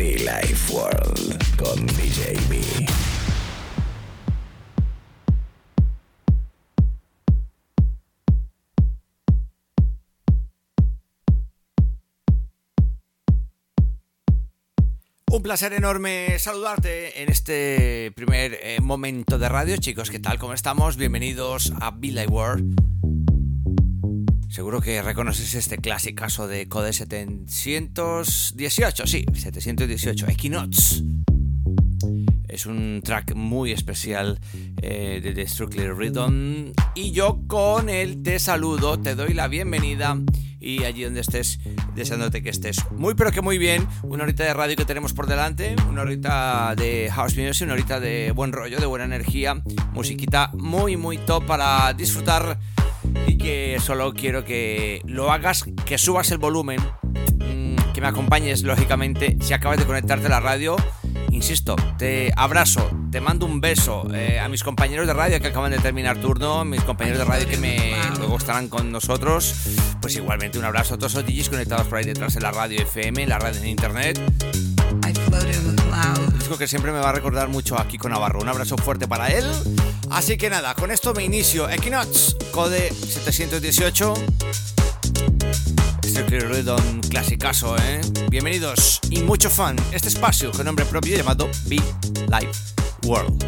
Be Life World con DJ. Un placer enorme saludarte en este primer eh, momento de radio, chicos. ¿Qué tal? ¿Cómo estamos? Bienvenidos a Be Live World. Seguro que reconoces este clásico de Code 718, sí, 718, Equinox. Es un track muy especial eh, de The Rhythm. Y yo con él te saludo, te doy la bienvenida. Y allí donde estés, deseándote que estés muy, pero que muy bien. Una horita de radio que tenemos por delante, una horita de house music, una horita de buen rollo, de buena energía. Musiquita muy, muy top para disfrutar y que solo quiero que lo hagas, que subas el volumen, mm, que me acompañes lógicamente si acabas de conectarte a la radio. Insisto, te abrazo, te mando un beso eh, a mis compañeros de radio que acaban de terminar turno, mis compañeros de radio que me luego estarán con nosotros. Pues igualmente un abrazo a todos los DJs conectados por ahí detrás en la radio FM, en la radio en internet. Que siempre me va a recordar mucho a Kiko Navarro. Un abrazo fuerte para él. Así que nada, con esto me inicio. Equinox, Code 718. Este Rhythm clasicazo, ¿eh? Bienvenidos y mucho fan. Este espacio con nombre propio llamado Be Live World.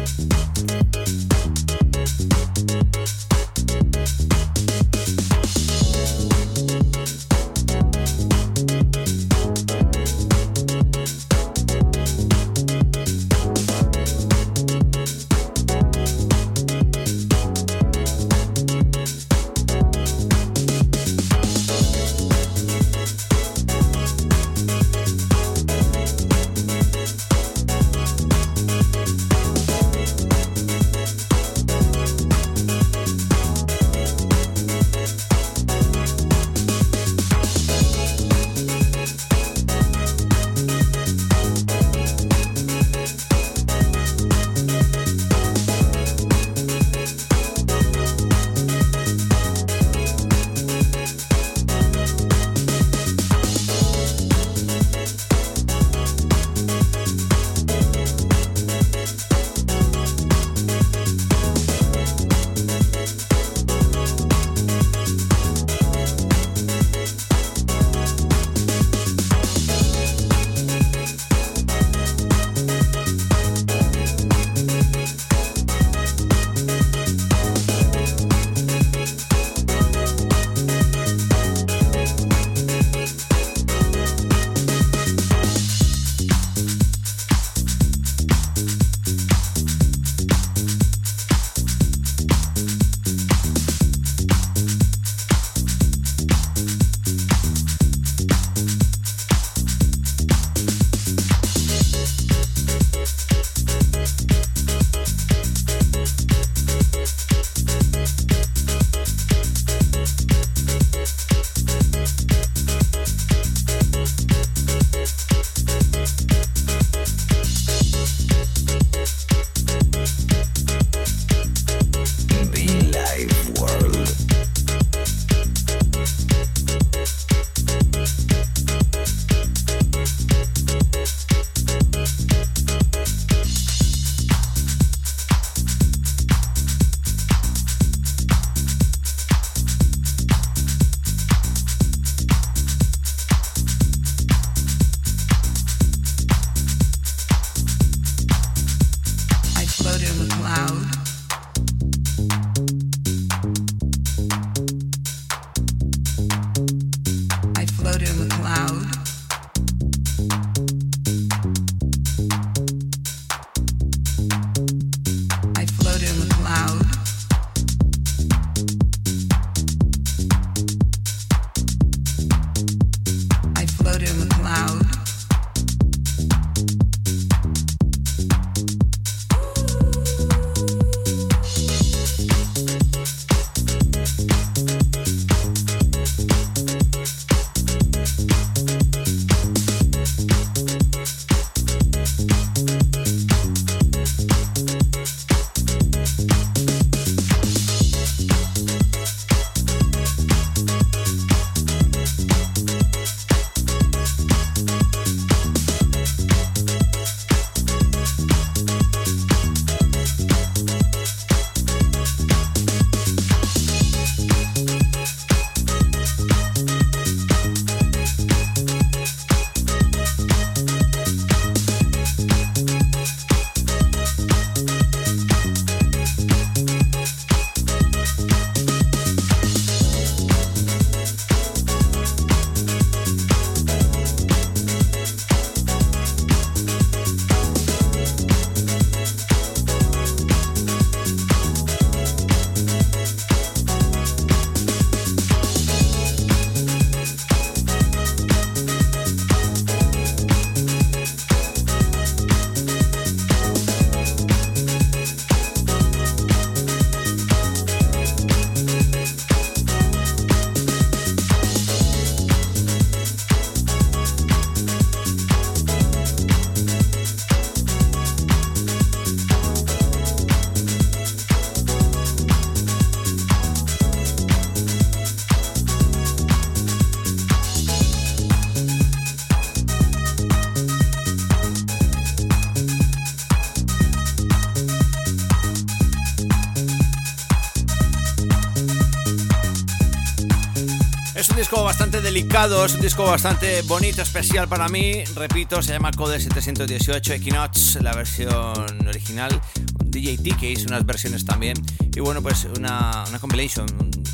Disco bastante delicado, es un disco bastante bonito, especial para mí. Repito, se llama Code 718 Equinox, la versión original. DJT que hizo unas versiones también. Y bueno, pues una, una compilation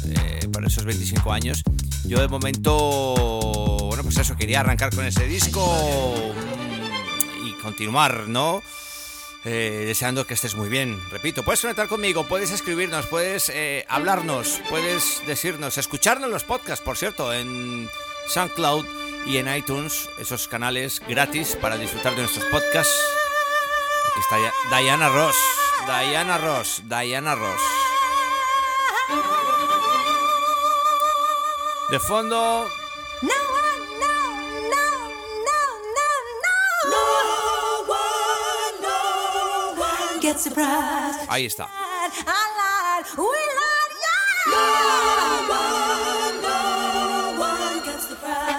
eh, para esos 25 años. Yo de momento, bueno, pues eso, quería arrancar con ese disco y continuar, ¿no? Eh, deseando que estés muy bien. Repito, puedes conectar conmigo, puedes escribirnos, puedes eh, hablarnos, puedes decirnos, escucharnos los podcasts, por cierto, en SoundCloud y en iTunes, esos canales gratis para disfrutar de nuestros podcasts. Aquí está Diana Ross, Diana Ross, Diana Ross. De fondo, Ahí está.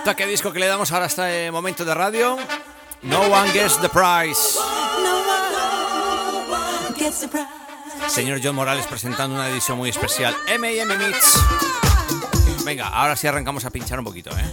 Toque disco que le damos ahora hasta este momento de radio. No one gets the prize. Señor John Morales presentando una edición muy especial. M&M Mix. Venga, ahora sí arrancamos a pinchar un poquito, ¿eh?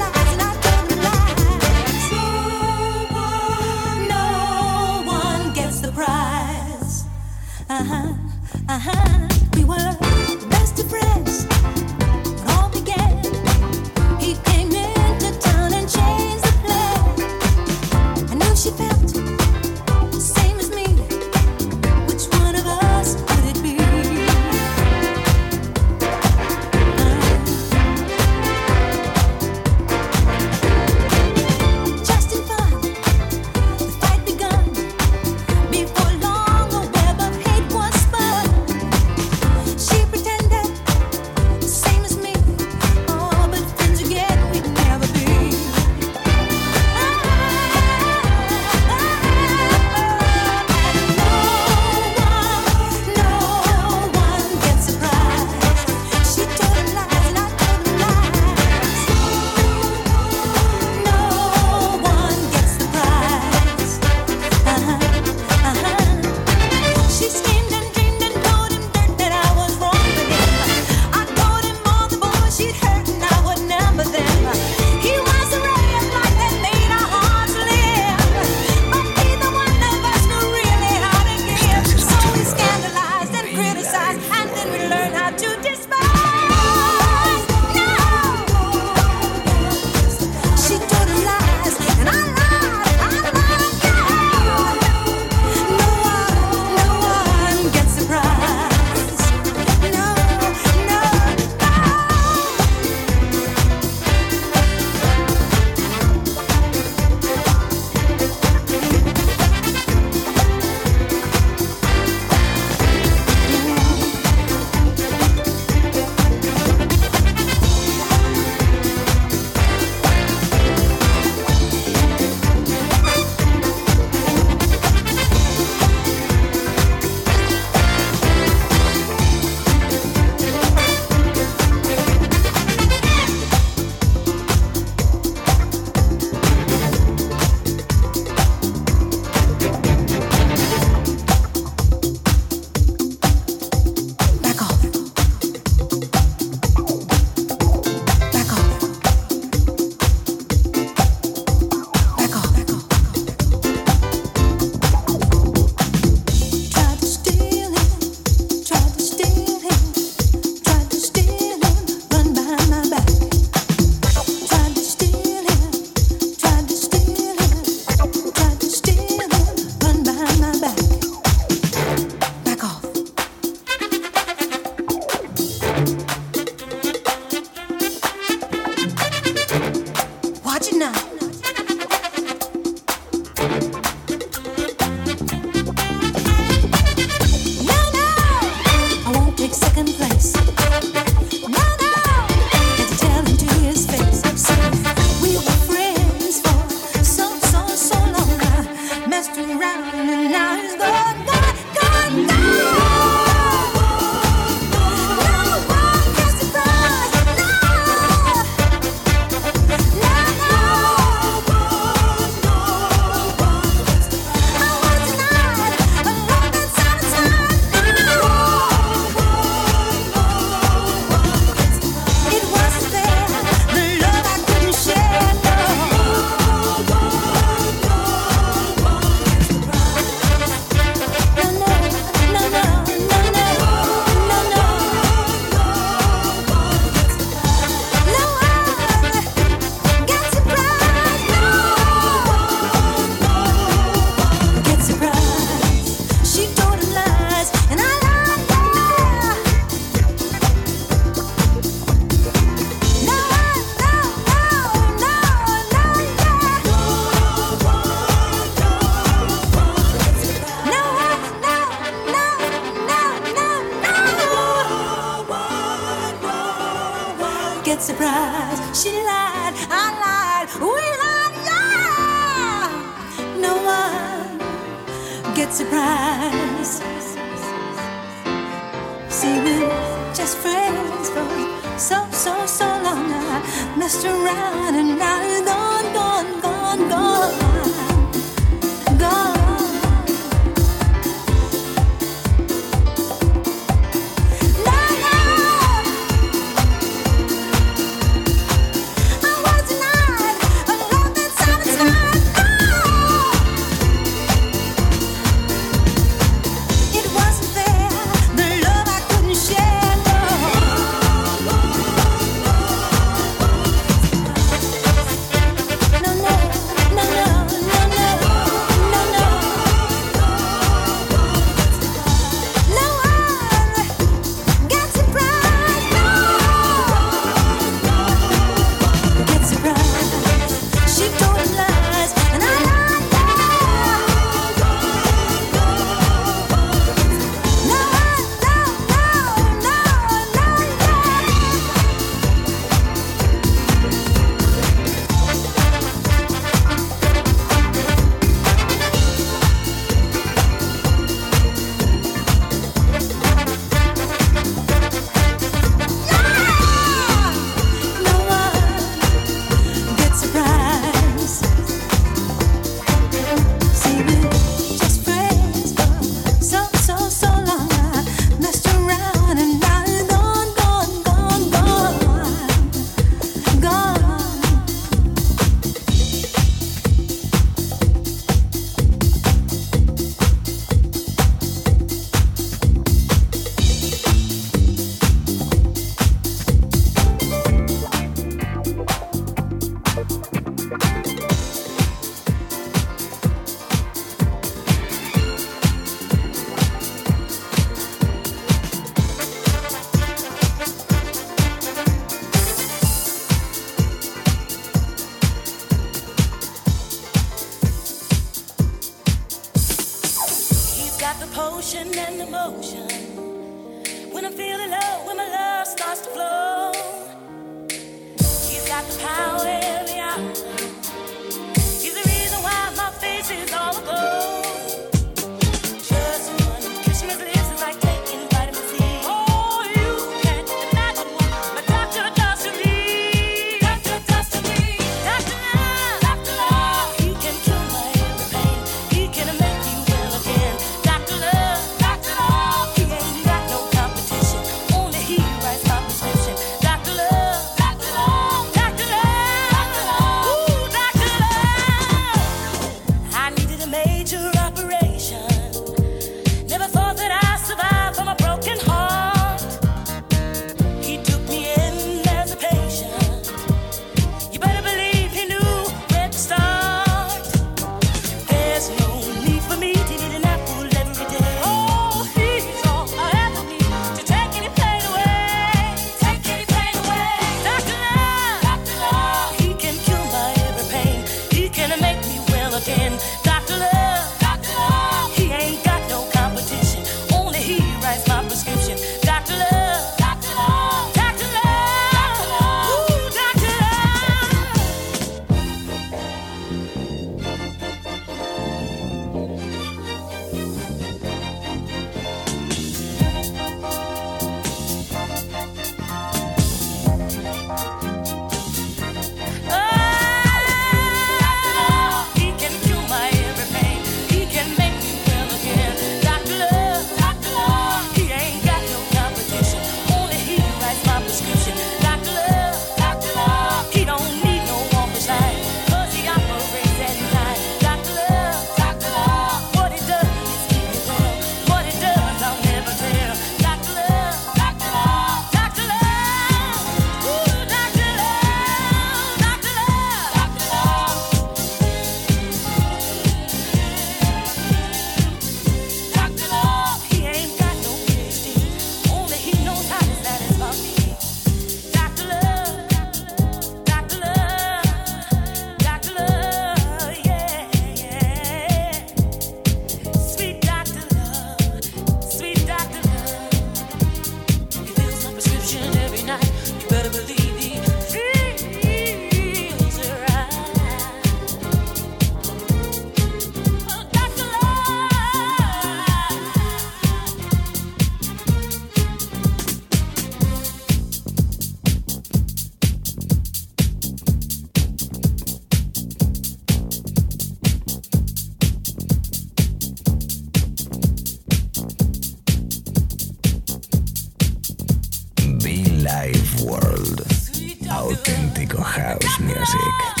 House music.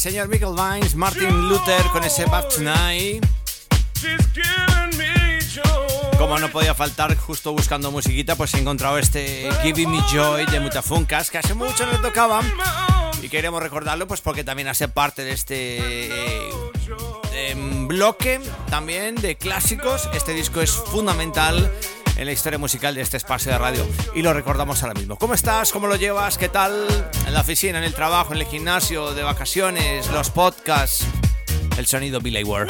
Señor Michael Vines, Martin Luther con ese Back Tonight. Como no podía faltar, justo buscando musiquita, pues he encontrado este Giving Me Joy de Mutafunkas, que hace mucho no le tocaba. Y queremos recordarlo, pues porque también hace parte de este eh, bloque también de clásicos. Este disco es fundamental en la historia musical de este espacio de radio. Y lo recordamos ahora mismo. ¿Cómo estás? ¿Cómo lo llevas? ¿Qué tal? En la oficina, en el trabajo, en el gimnasio, de vacaciones, los podcasts, el sonido Billy Ward.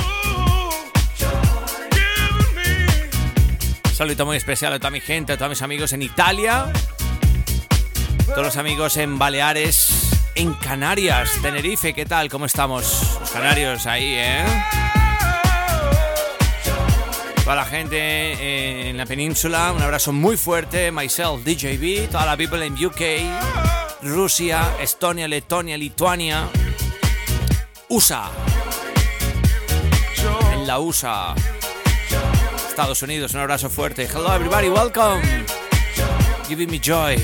Saludo muy especial a toda mi gente, a todos mis amigos en Italia, todos los amigos en Baleares, en Canarias, Tenerife, ¿qué tal? ¿Cómo estamos? Los canarios ahí, ¿eh? Toda la gente eh, en la península, un abrazo muy fuerte. Myself, DJB, toda la people en UK, Rusia, Estonia, Letonia, Lituania, USA. En la USA. Estados Unidos, un abrazo fuerte. Hello everybody, welcome. Giving me joy.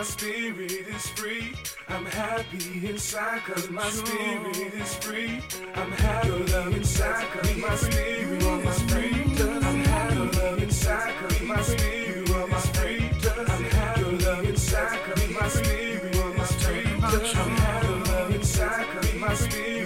my spirit is free. I'm happy inside cause my spirit is free. I'm happy Your love inside cause my spirit is free. I'm happy Your love inside cause my spirit is free. I'm happy Your love inside cause my spirit is free. I'm happy Your love inside cause my spirit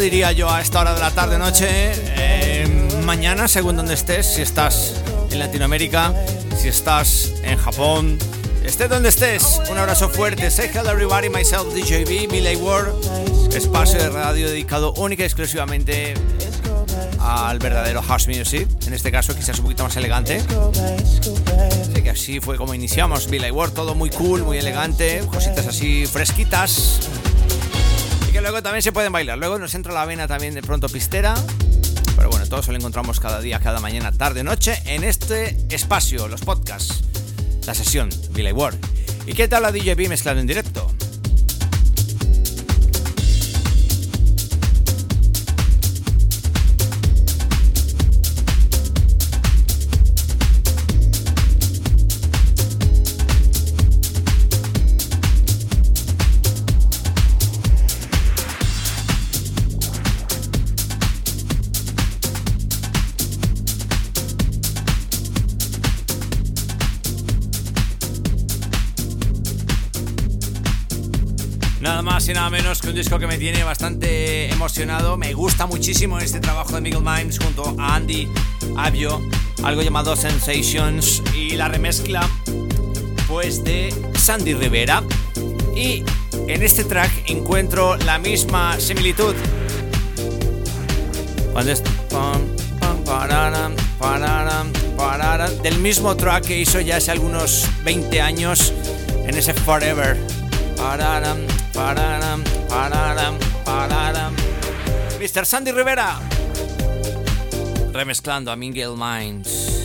Diría yo a esta hora de la tarde, noche. Eh, mañana, según donde estés, si estás en Latinoamérica, si estás en Japón, esté donde estés. Un abrazo fuerte. Say hello everybody, myself DJB, Billy Ward. Espacio de radio dedicado única y exclusivamente al verdadero house music. En este caso, quizás un poquito más elegante. Así que así fue como iniciamos Billy Ward, todo muy cool, muy elegante, cositas así fresquitas. Luego también se pueden bailar. Luego nos entra la vena también de pronto pistera. Pero bueno, todo eso lo encontramos cada día, cada mañana, tarde, noche en este espacio, los podcasts, la sesión Billy Ward. ¿Y qué tal la DJB mezclado en directo? Disco que me tiene bastante emocionado. Me gusta muchísimo este trabajo de Miguel Mimes junto a Andy Abio, algo llamado Sensations y la remezcla pues de Sandy Rivera. Y en este track encuentro la misma similitud. Cuando es del mismo track que hizo ya hace algunos 20 años en ese Forever. Pararam, pararam, pararam. Mr. Sandy Rivera. Remezclando a Miguel Minds.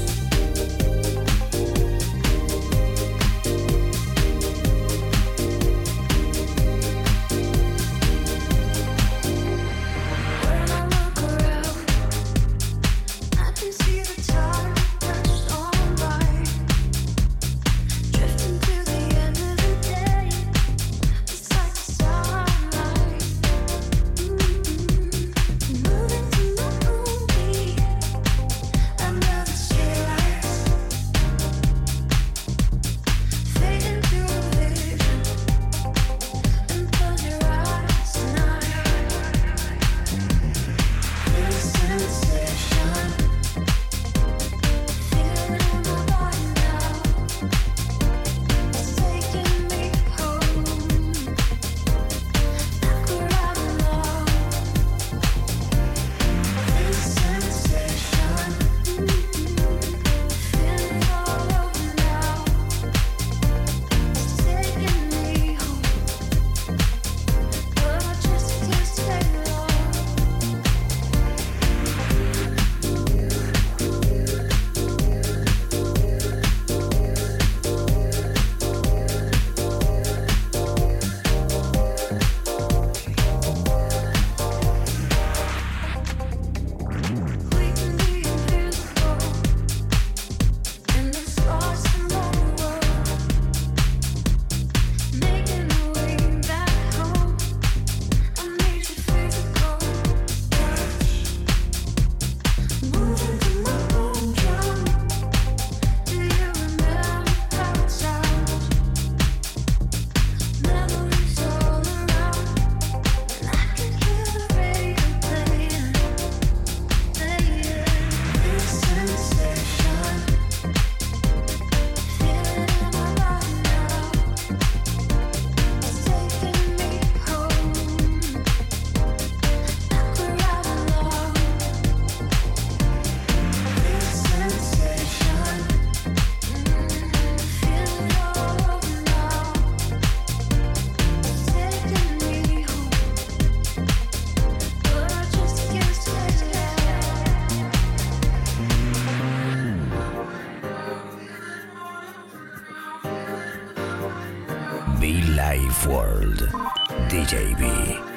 Live World DJB.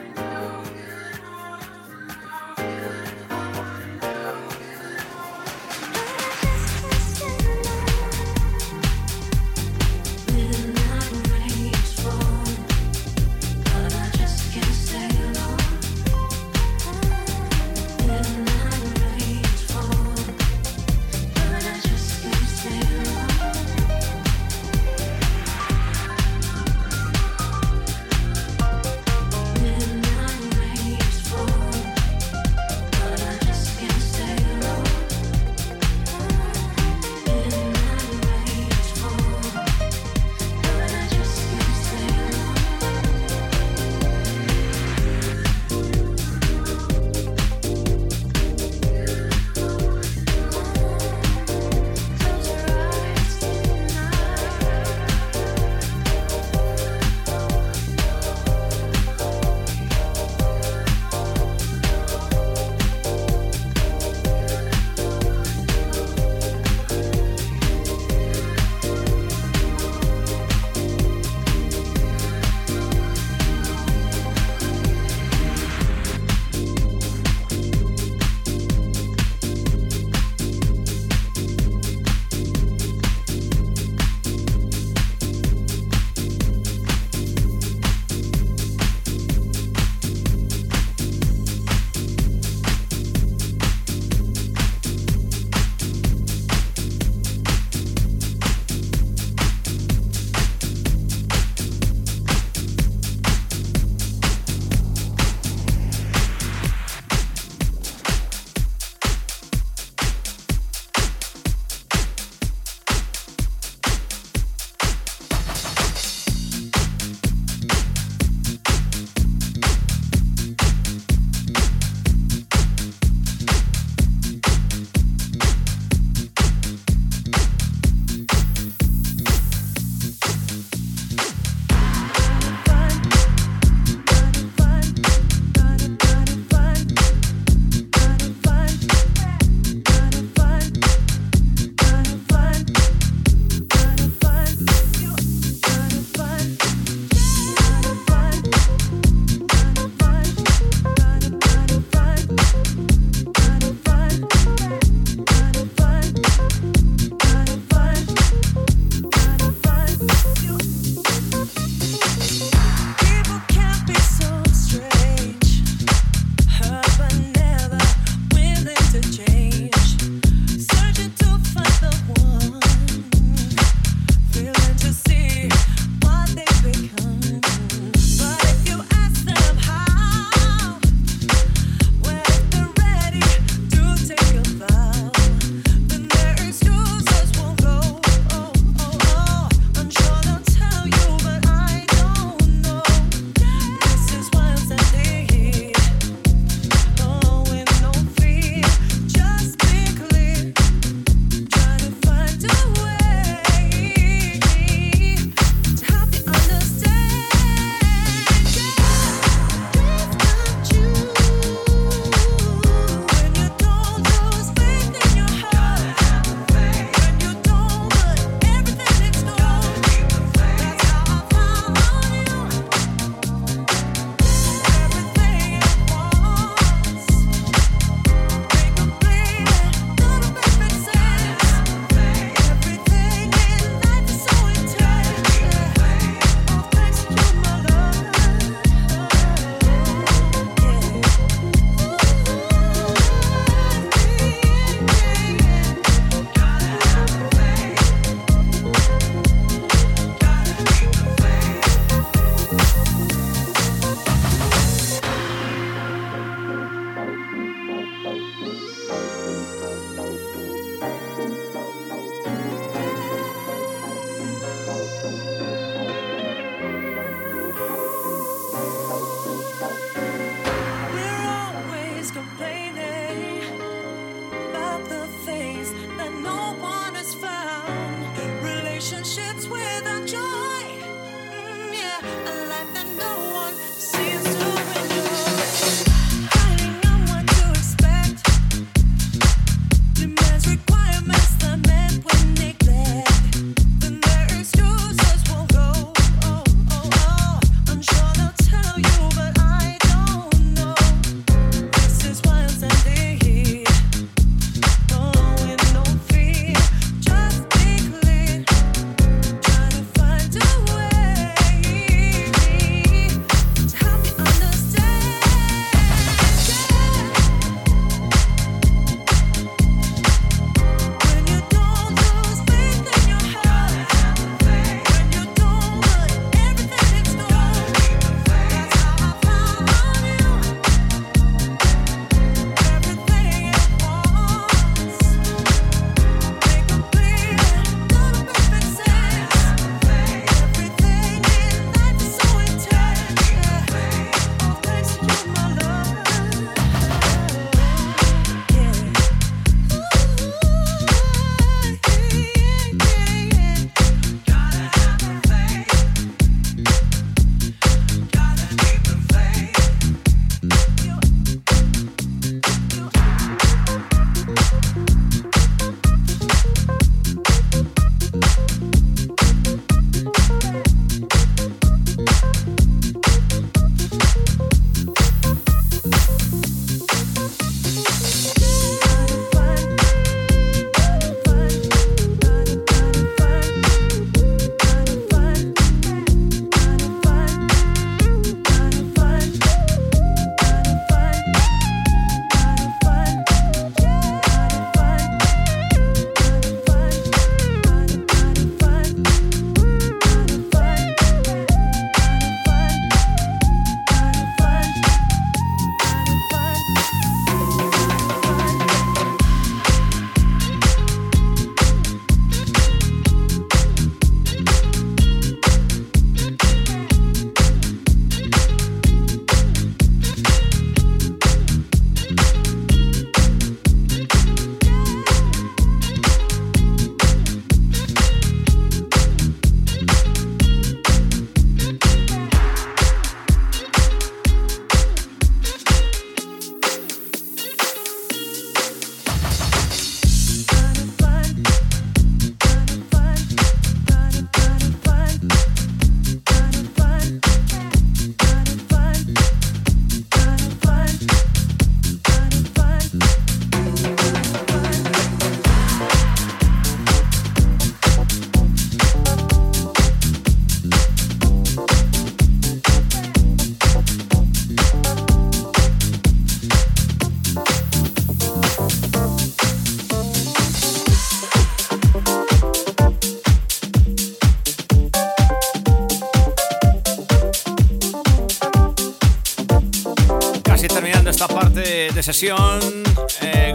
Sesión. Eh,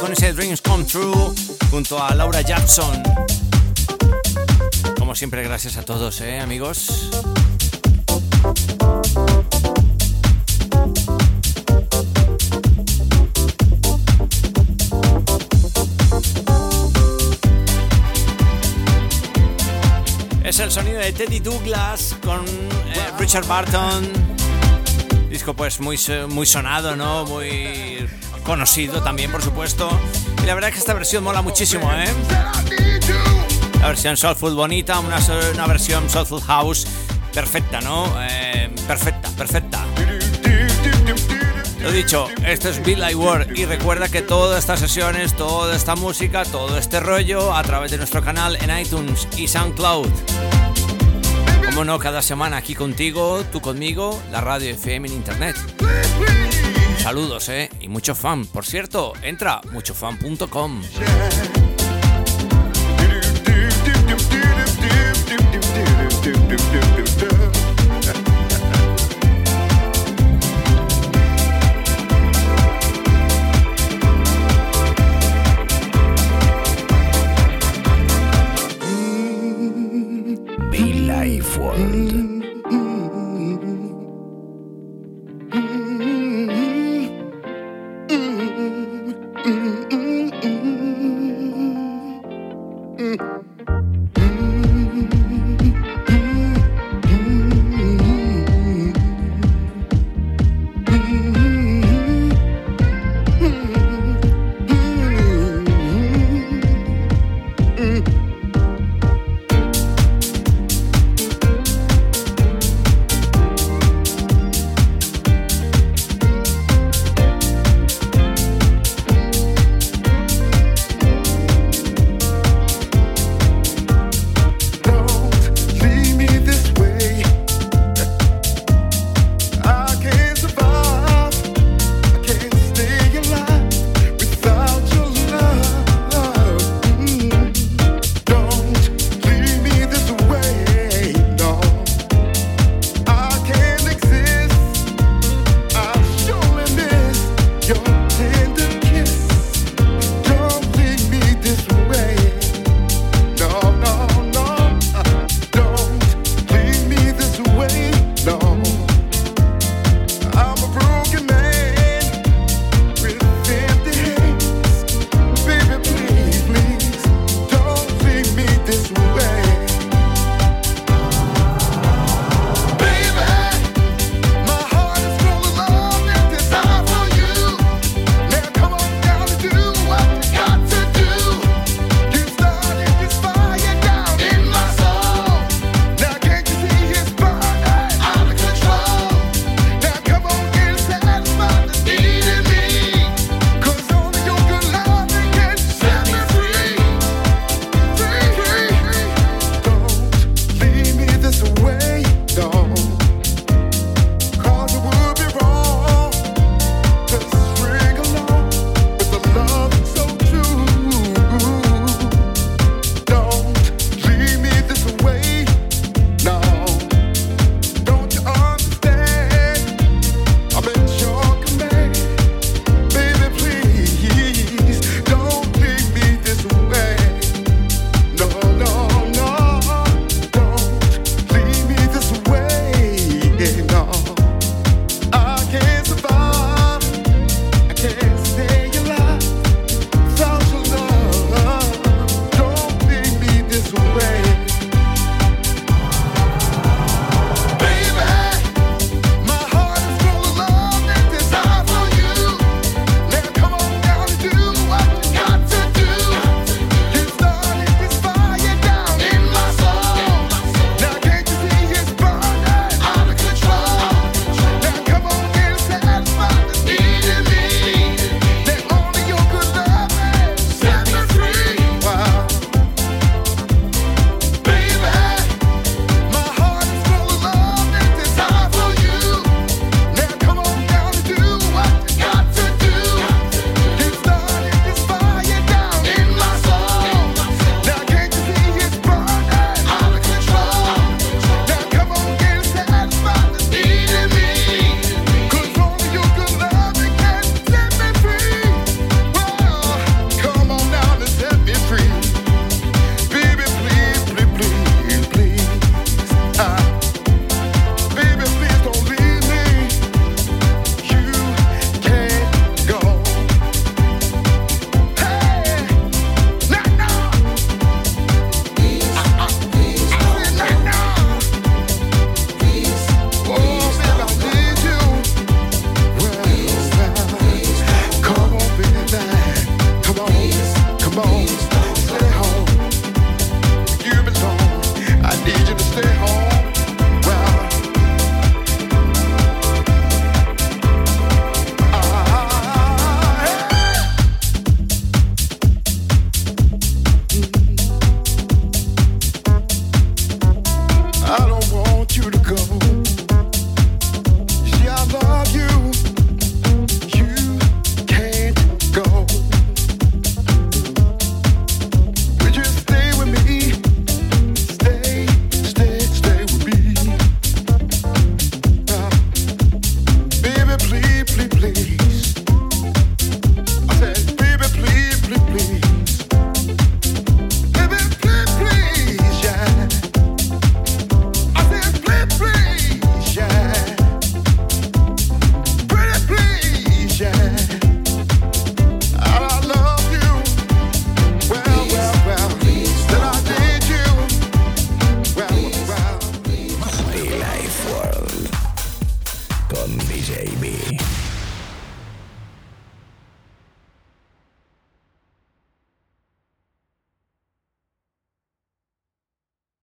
con ese Dreams Come True junto a Laura Jackson. Como siempre, gracias a todos, ¿eh, amigos. Es el sonido de Teddy Douglas con eh, Richard Barton. Disco pues muy, muy sonado, ¿no? Muy conocido también, por supuesto. Y la verdad es que esta versión mola muchísimo, ¿eh? La versión Soulful bonita, una, una versión Soulful House perfecta, ¿no? Eh, perfecta, perfecta. Lo dicho, esto es Bill Light World y recuerda que todas estas sesiones, toda esta música, todo este rollo a través de nuestro canal en iTunes y SoundCloud. Como no, cada semana aquí contigo, tú conmigo, la radio FM en internet. Saludos, ¿eh? Y mucho fan. Por cierto, entra muchofan.com.